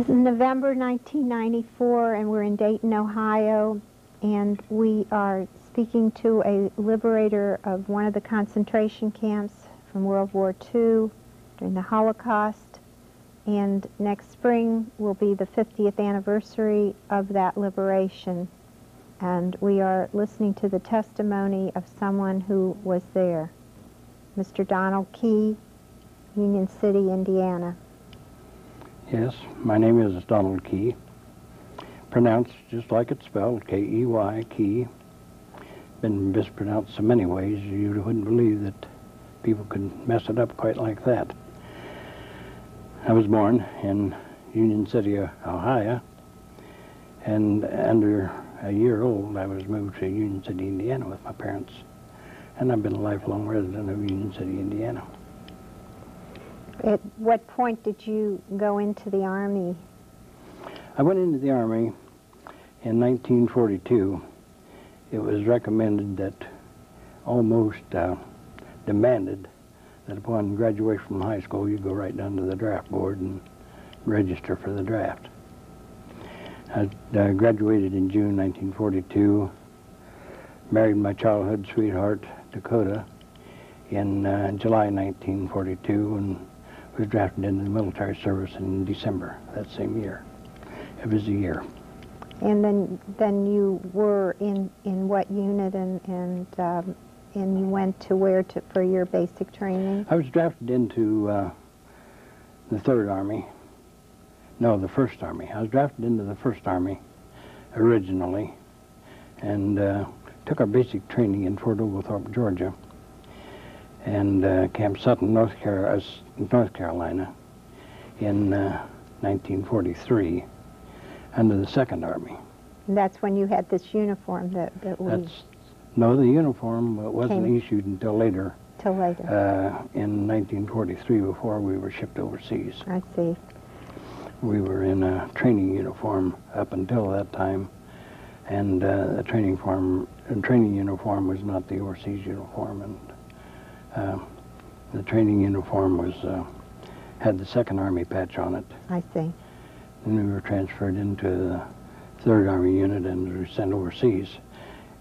This is November 1994, and we're in Dayton, Ohio, and we are speaking to a liberator of one of the concentration camps from World War II during the Holocaust. And next spring will be the 50th anniversary of that liberation. And we are listening to the testimony of someone who was there, Mr. Donald Key, Union City, Indiana. Yes, my name is Donald Key. Pronounced just like it's spelled, K-E-Y, Key. Been mispronounced so many ways you wouldn't believe that people could mess it up quite like that. I was born in Union City, Ohio, and under a year old I was moved to Union City, Indiana with my parents. And I've been a lifelong resident of Union City, Indiana. At what point did you go into the Army? I went into the Army in 1942. It was recommended that, almost uh, demanded, that upon graduation from high school you go right down to the draft board and register for the draft. I uh, graduated in June 1942, married my childhood sweetheart, Dakota, in uh, July 1942, and was drafted into the military service in December that same year. It was a year. And then, then you were in, in what unit and, and, um, and you went to where to, for your basic training? I was drafted into uh, the Third Army. No, the First Army. I was drafted into the First Army originally and uh, took our basic training in Fort Oglethorpe, Georgia and uh, Camp Sutton, North, Car uh, North Carolina in 1943 under the Second Army. And that's when you had this uniform that, that we... That's, no, the uniform wasn't Came. issued until later. Till later. Uh, in 1943 before we were shipped overseas. I see. We were in a training uniform up until that time, and uh, the training form, training uniform was not the overseas uniform, and uh, the training uniform was uh, had the Second Army patch on it. I see. Then we were transferred into the Third Army unit and we were sent overseas.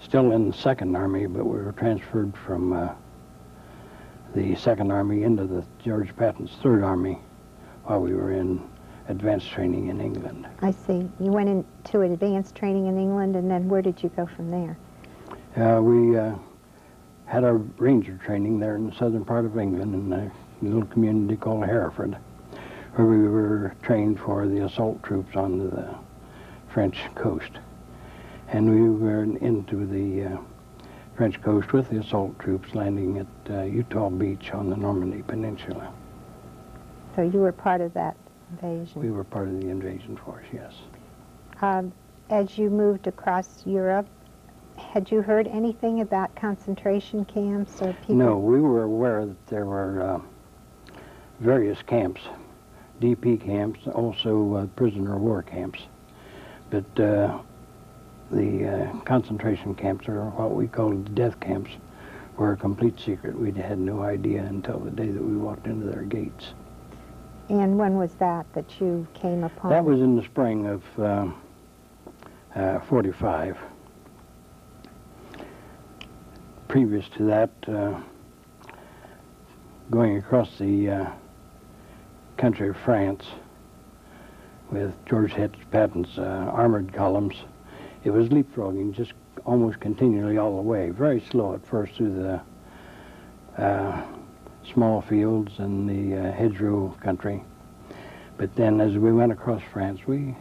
Still in the Second Army, but we were transferred from uh, the Second Army into the George Patton's Third Army while we were in advanced training in England. I see. You went into advanced training in England, and then where did you go from there? Uh, we uh, had our ranger training there in the southern part of England in a little community called Hereford, where we were trained for the assault troops on the French coast. And we were into the uh, French coast with the assault troops landing at uh, Utah Beach on the Normandy Peninsula. So you were part of that invasion? We were part of the invasion force, yes. Um, as you moved across Europe, had you heard anything about concentration camps or people? No, we were aware that there were uh, various camps, DP camps, also uh, prisoner of war camps. But uh, the uh, concentration camps, or what we called death camps, were a complete secret. We had no idea until the day that we walked into their gates. And when was that that you came upon? That was in the spring of uh, uh, 45 previous to that, uh, going across the uh, country of France with George H. Patton's uh, armored columns, it was leapfrogging just almost continually all the way. Very slow at first through the uh, small fields and the uh, hedgerow country. But then as we went across France, we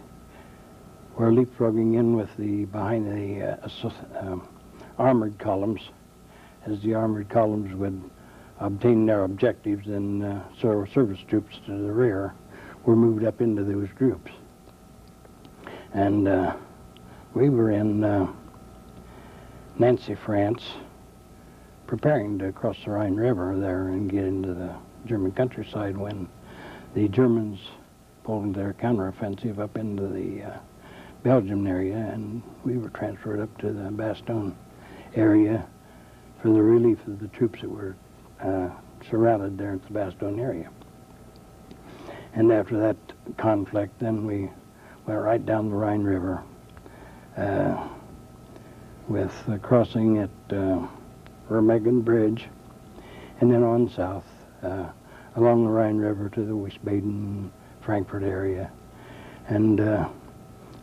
were leapfrogging in with the behind the uh, um, armored columns as the armored columns would obtain their objectives, and uh, so service troops to the rear were moved up into those groups. And uh, we were in uh, Nancy, France, preparing to cross the Rhine River there and get into the German countryside when the Germans pulled their counteroffensive up into the uh, Belgium area, and we were transferred up to the Bastogne area for the relief of the troops that were uh, surrounded there at the Bastogne area. And after that conflict, then we went right down the Rhine River uh, with the crossing at uh, Remagen Bridge and then on south uh, along the Rhine River to the Wiesbaden, Frankfurt area. And uh,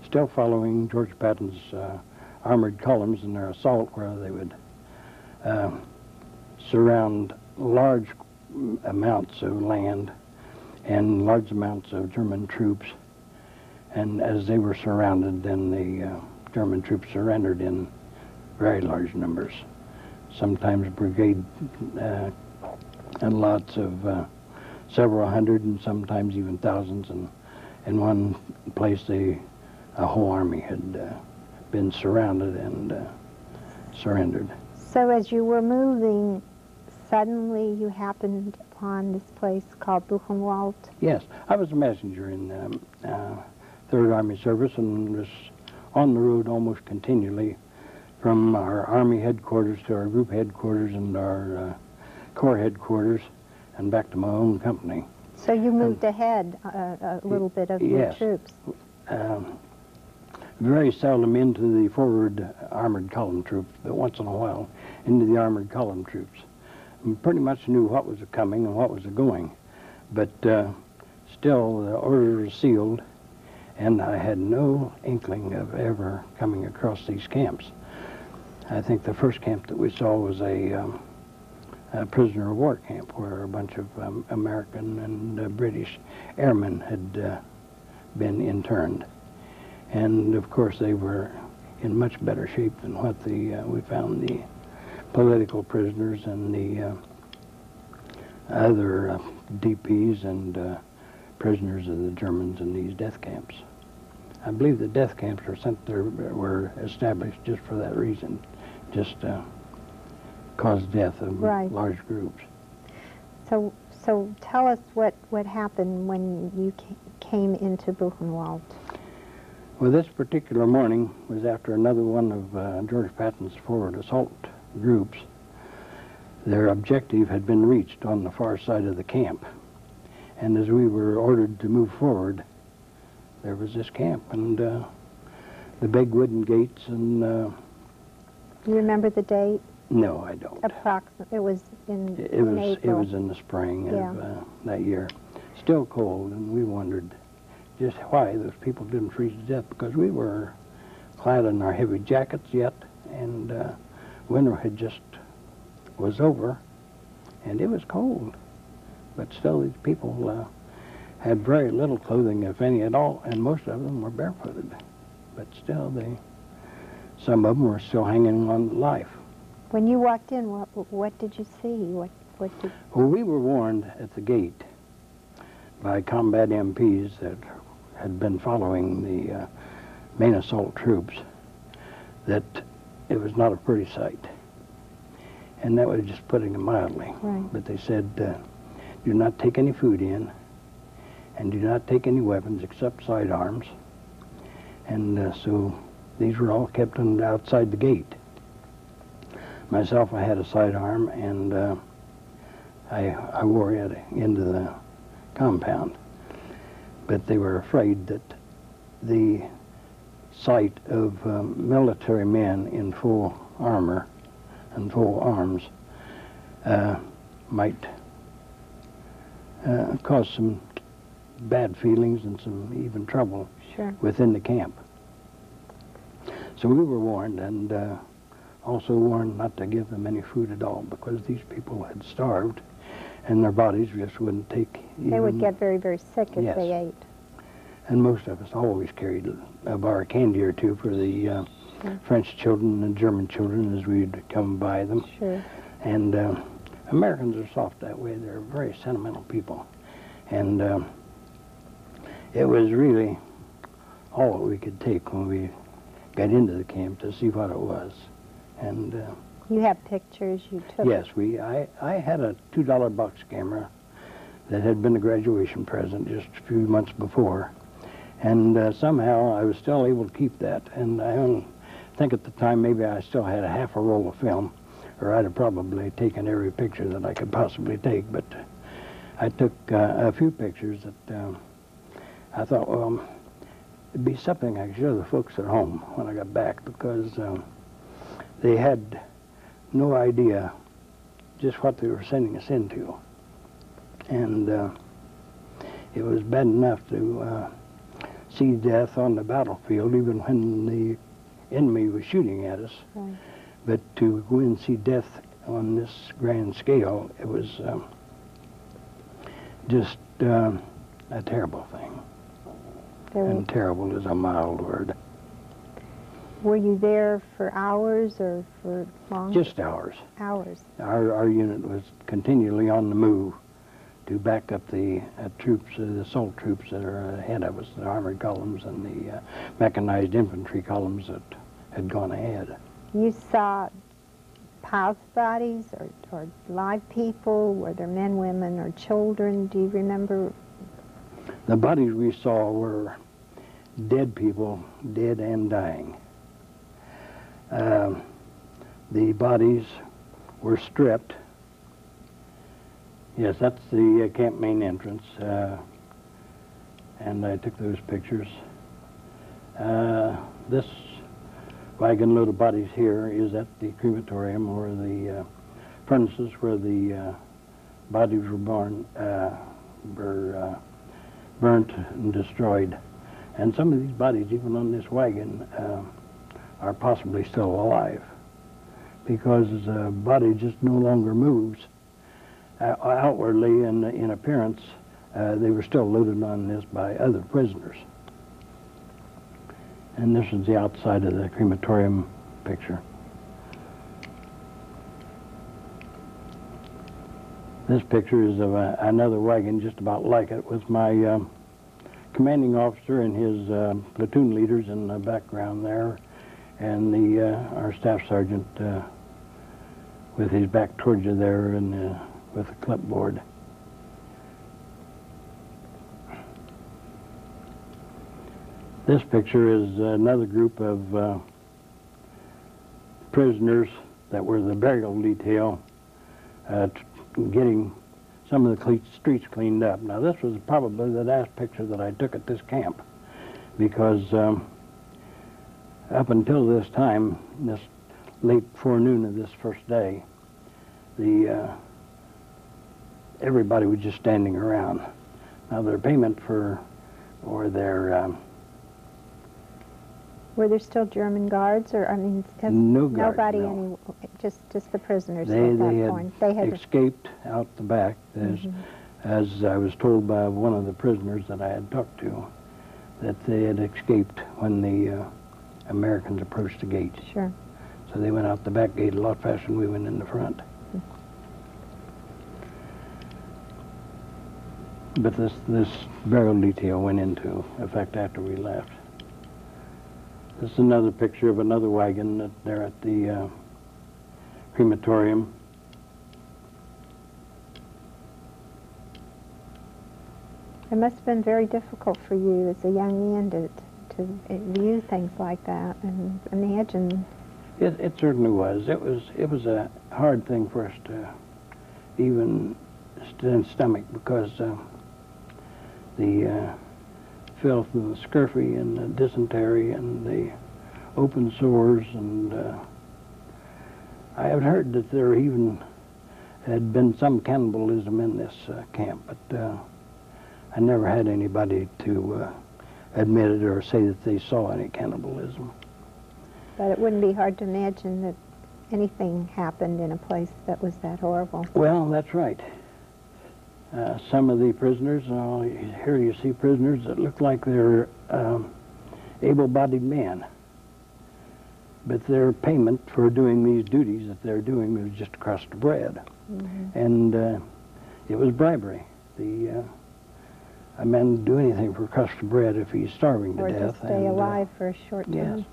still following George Patton's uh, armored columns in their assault where they would uh, surround large amounts of land and large amounts of German troops. And as they were surrounded, then the uh, German troops surrendered in very large numbers. Sometimes brigade uh, and lots of uh, several hundred and sometimes even thousands. And in one place, they, a whole army had uh, been surrounded and uh, surrendered. So as you were moving, suddenly you happened upon this place called Buchenwald. Yes, I was a messenger in um, uh, Third Army Service and was on the road almost continually from our Army headquarters to our group headquarters and our uh, Corps headquarters and back to my own company. So you moved ahead uh, a little bit of your troops. Um, very seldom into the forward armored column troops, but once in a while into the armored column troops. And pretty much knew what was coming and what was going, but uh, still the orders were sealed, and I had no inkling of ever coming across these camps. I think the first camp that we saw was a, um, a prisoner of war camp where a bunch of um, American and uh, British airmen had uh, been interned. And of course, they were in much better shape than what the uh, we found the political prisoners and the uh, other uh, DPs and uh, prisoners of the Germans in these death camps. I believe the death camps were sent there were established just for that reason, just uh, cause death of Right. large groups. So, so tell us what, what happened when you came into Buchenwald. Well, this particular morning was after another one of uh, George Patton's forward assault groups. Their objective had been reached on the far side of the camp. And as we were ordered to move forward, there was this camp and uh, the big wooden gates and, uh, you remember the date? no, I don't. Approximate. It was in, It, it in was it was in the spring Yeah. of uh, that year. Still cold, and we wondered just why those people didn't freeze to death because we were clad in our heavy jackets yet, and uh, winter had just was over, and it was cold. But still, these people uh, had very little clothing, if any at all, and most of them were barefooted. But still, they some of them were still hanging on to life. When you walked in, what, what did you see? What, what did, Well, we were warned at the gate by combat MPs that had been following the uh, main assault troops that it was not a pretty sight. And that was just putting it mildly. Right. But they said, uh, do not take any food in and do not take any weapons except sidearms. And uh, so these were all kept on, outside the gate. Myself, I had a sidearm and uh, I, I wore it into the compound. But they were afraid that the sight of um, military men in full armor and full arms uh, might uh, cause some bad feelings and some even trouble sure. within the camp. So we were warned and uh, also warned not to give them any food at all because these people had starved and their bodies just wouldn't take They would get very, very sick if Yes. they ate. And most of us always carried a bar of candy or two for the uh, Sure. French children and German children as we'd come by them. Sure. And uh, Americans are soft that way. They're very sentimental people. And um, it was really all that we could take when we got into the camp to see what it was. And uh, You have pictures you took. yes, we I, I had a $2 box camera that had been a graduation present just a few months before. And uh, somehow I was still able to keep that. And I think at the time maybe I still had a half a roll of film, or I'd have probably taken every picture that I could possibly take. But I took uh, a few pictures that uh, I thought, well, it'd be something I could show the folks at home when I got back because um, they had no idea just what they were sending us into. And uh, it was bad enough to uh, see death on the battlefield, even when the enemy was shooting at us. Right. But to go and see death on this grand scale, it was um, just um, a terrible thing. There And terrible is a mild word. were you there for hours or for long? Just hours. hours. Our, our unit was continually on the move to back up the uh, troops, uh, the assault troops that are ahead of us, the armored columns and the uh, mechanized infantry columns that had gone ahead. You saw piles of bodies or, or live people? Were there men, women, or children? Do you remember? The bodies we saw were dead people, dead and dying. Um, the bodies were stripped. Yes, that's the uh, camp main entrance, uh, and I took those pictures. Uh, this wagon load of bodies here is at the crematorium or the uh, furnaces where the uh, bodies were born, uh, were uh, burnt and destroyed. And some of these bodies, even on this wagon, uh, are possibly still alive because the body just no longer moves. Uh, outwardly, in, in appearance, uh, they were still looted on this by other prisoners. And this is the outside of the crematorium picture. This picture is of a, another wagon just about like it with my um, commanding officer and his uh, platoon leaders in the background there, and the uh, our staff sergeant uh, with his back towards you there and uh, with a clipboard. This picture is another group of uh, prisoners that were the burial detail uh, getting some of the streets cleaned up. Now, this was probably the last picture that I took at this camp because um, up until this time, this late forenoon of this first day, the uh, everybody was just standing around. Now, their payment for or their um, Were there still German guards, or I mean, No guards, nobody no. any, just just the prisoners They, at that they had point. They had escaped out the back, as, Mhm. as I was told by one of the prisoners that I had talked to, that they had escaped when the uh, Americans approached the gate. sure. So they went out the back gate a lot faster than we went in the front. But this, this burial detail went into effect after we left. This is another picture of another wagon that there at the uh, crematorium. It must have been very difficult for you as a young man to to view things like that and imagine. It, it certainly was. It was it was a hard thing for us to even st- stomach because uh, the uh, filth and the scurvy and the dysentery and the open sores and uh, I have heard that there even had been some cannibalism in this uh, camp, but uh, I never had anybody to uh, admit it or say that they saw any cannibalism. But it wouldn't be hard to imagine that anything happened in a place that was that horrible. Well, that's right. Uh, some of the prisoners, uh, here you see prisoners that look like they're um, able-bodied men. But their payment for doing these duties that they're doing was just a crust of bread. Mhm. And uh, it was bribery. The uh, a man would do anything for a crust of bread if he's starving to Or death. to stay and, uh, alive for a short time. Yes. time.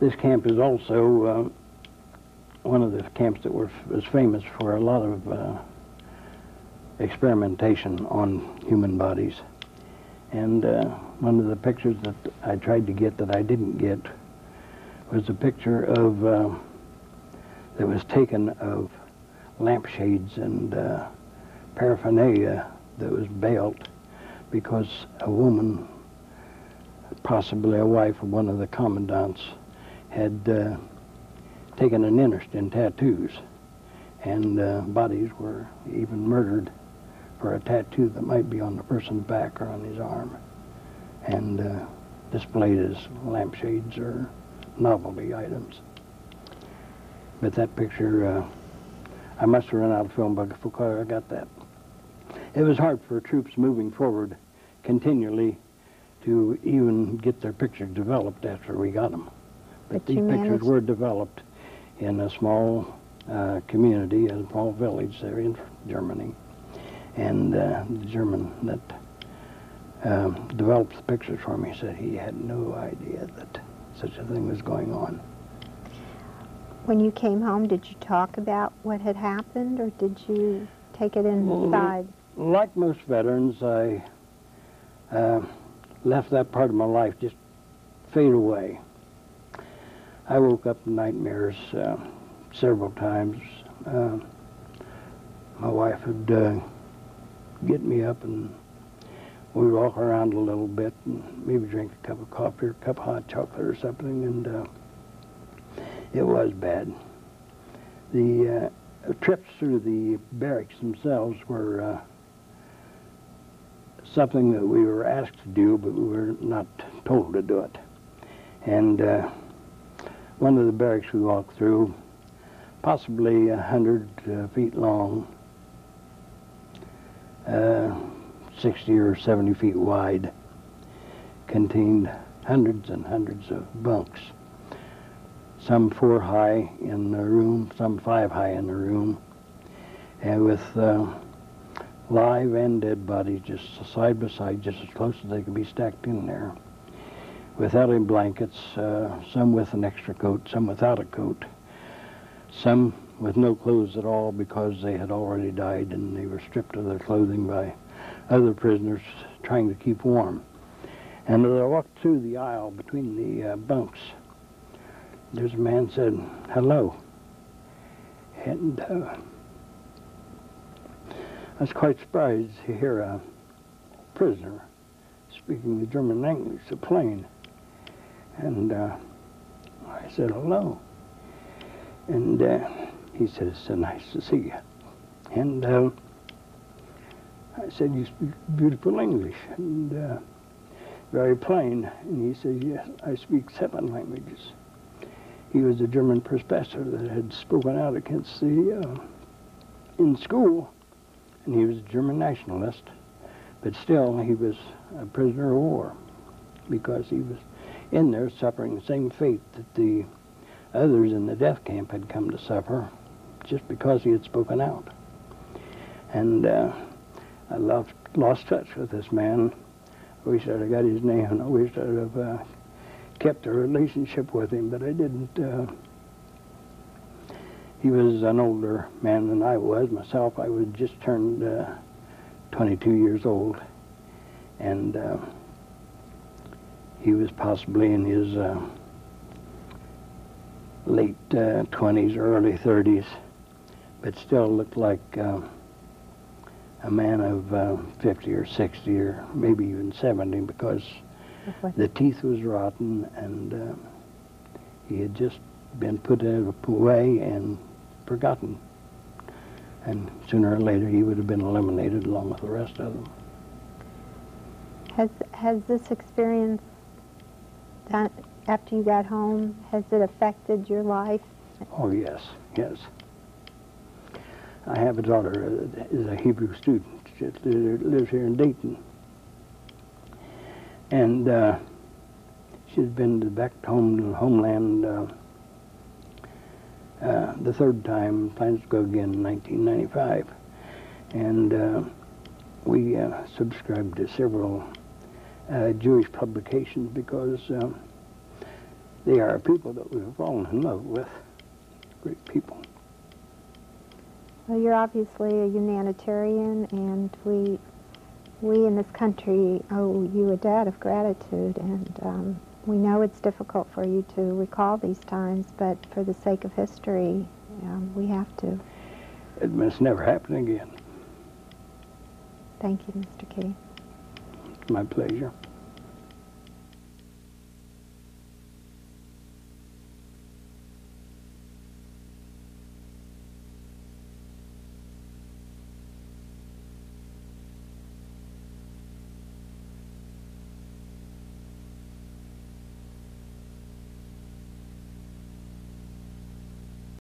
This camp is also uh, one of the camps that were, was famous for a lot of uh, experimentation on human bodies. And uh, one of the pictures that I tried to get that I didn't get was a picture of uh, that was taken of lampshades and uh, paraphernalia that was bailed because a woman, possibly a wife of one of the commandants, had uh, taken an interest in tattoos, and uh, bodies were even murdered for a tattoo that might be on the person's back or on his arm, and uh, displayed as lampshades or novelty items. But that picture, uh, I must have run out of film but before I got that. It was hard for troops moving forward continually to even get their pictures developed after we got them. But, But these pictures were developed in a small uh, community, a small village there in Germany. And uh, the German that um, developed the pictures for me said he had no idea that such a thing was going on. When you came home, did you talk about what had happened, or did you take it Well, inside? Like most veterans, I uh, left that part of my life just fade away. I woke up in nightmares uh, several times. Uh, my wife would uh, get me up and we'd walk around a little bit and maybe drink a cup of coffee or a cup of hot chocolate or something, and uh, it was bad. The uh, trips through the barracks themselves were uh, something that we were asked to do, but we were not told to do it. And one of the barracks we walked through, possibly a hundred uh, feet long, uh, 60 or 70 feet wide, contained hundreds and hundreds of bunks. Some four high in the room, some five high in the room, and with uh, live and dead bodies just side by side, just as close as they could be stacked in there. Without any blankets, uh, some with an extra coat, some without a coat, some with no clothes at all because they had already died and they were stripped of their clothing by other prisoners trying to keep warm. And as I walked through the aisle between the uh, bunks, there's a man said, hello. And uh, I was quite surprised to hear a prisoner speaking the German language so plain. And uh, I said, hello. And uh, he said, it's so nice to see you. And uh, I said, you speak beautiful English and uh, very plain. And he said, yes, I speak seven languages. He was a German professor that had spoken out against the, uh, in school, and he was a German nationalist, but still he was a prisoner of war because he was in there suffering the same fate that the others in the death camp had come to suffer just because he had spoken out. And uh, I lost, lost touch with this man. I wish I'd have got his name, and I wish I'd have uh, kept a relationship with him, but I didn't. Uh, he was an older man than I was. Myself, I was just turned uh, 22 years old, and uh, he was possibly in his uh, late uh, 20s, early 30s, but still looked like uh, a man of uh, 50 or 60 or maybe even 70 because What- the teeth was rotten and uh, he had just been put away and forgotten. And sooner or later he would have been eliminated along with the rest of them. Has has this experience done after you got home? Has it affected your life? Oh, yes, yes. I have a daughter that is a Hebrew student. She lives here in Dayton. And uh, she's been back home to homeland uh, uh, the third time, plans to go again in 1995. And uh, we uh, subscribed to several uh, Jewish publications because um, they are people that we've fallen in love with. Great people. Well, you're obviously a humanitarian, and we we in this country owe you a debt of gratitude. And um, we know it's difficult for you to recall these times, but for the sake of history, um, we have to. It must never happen again. Thank you, Mr. Kitty. My pleasure.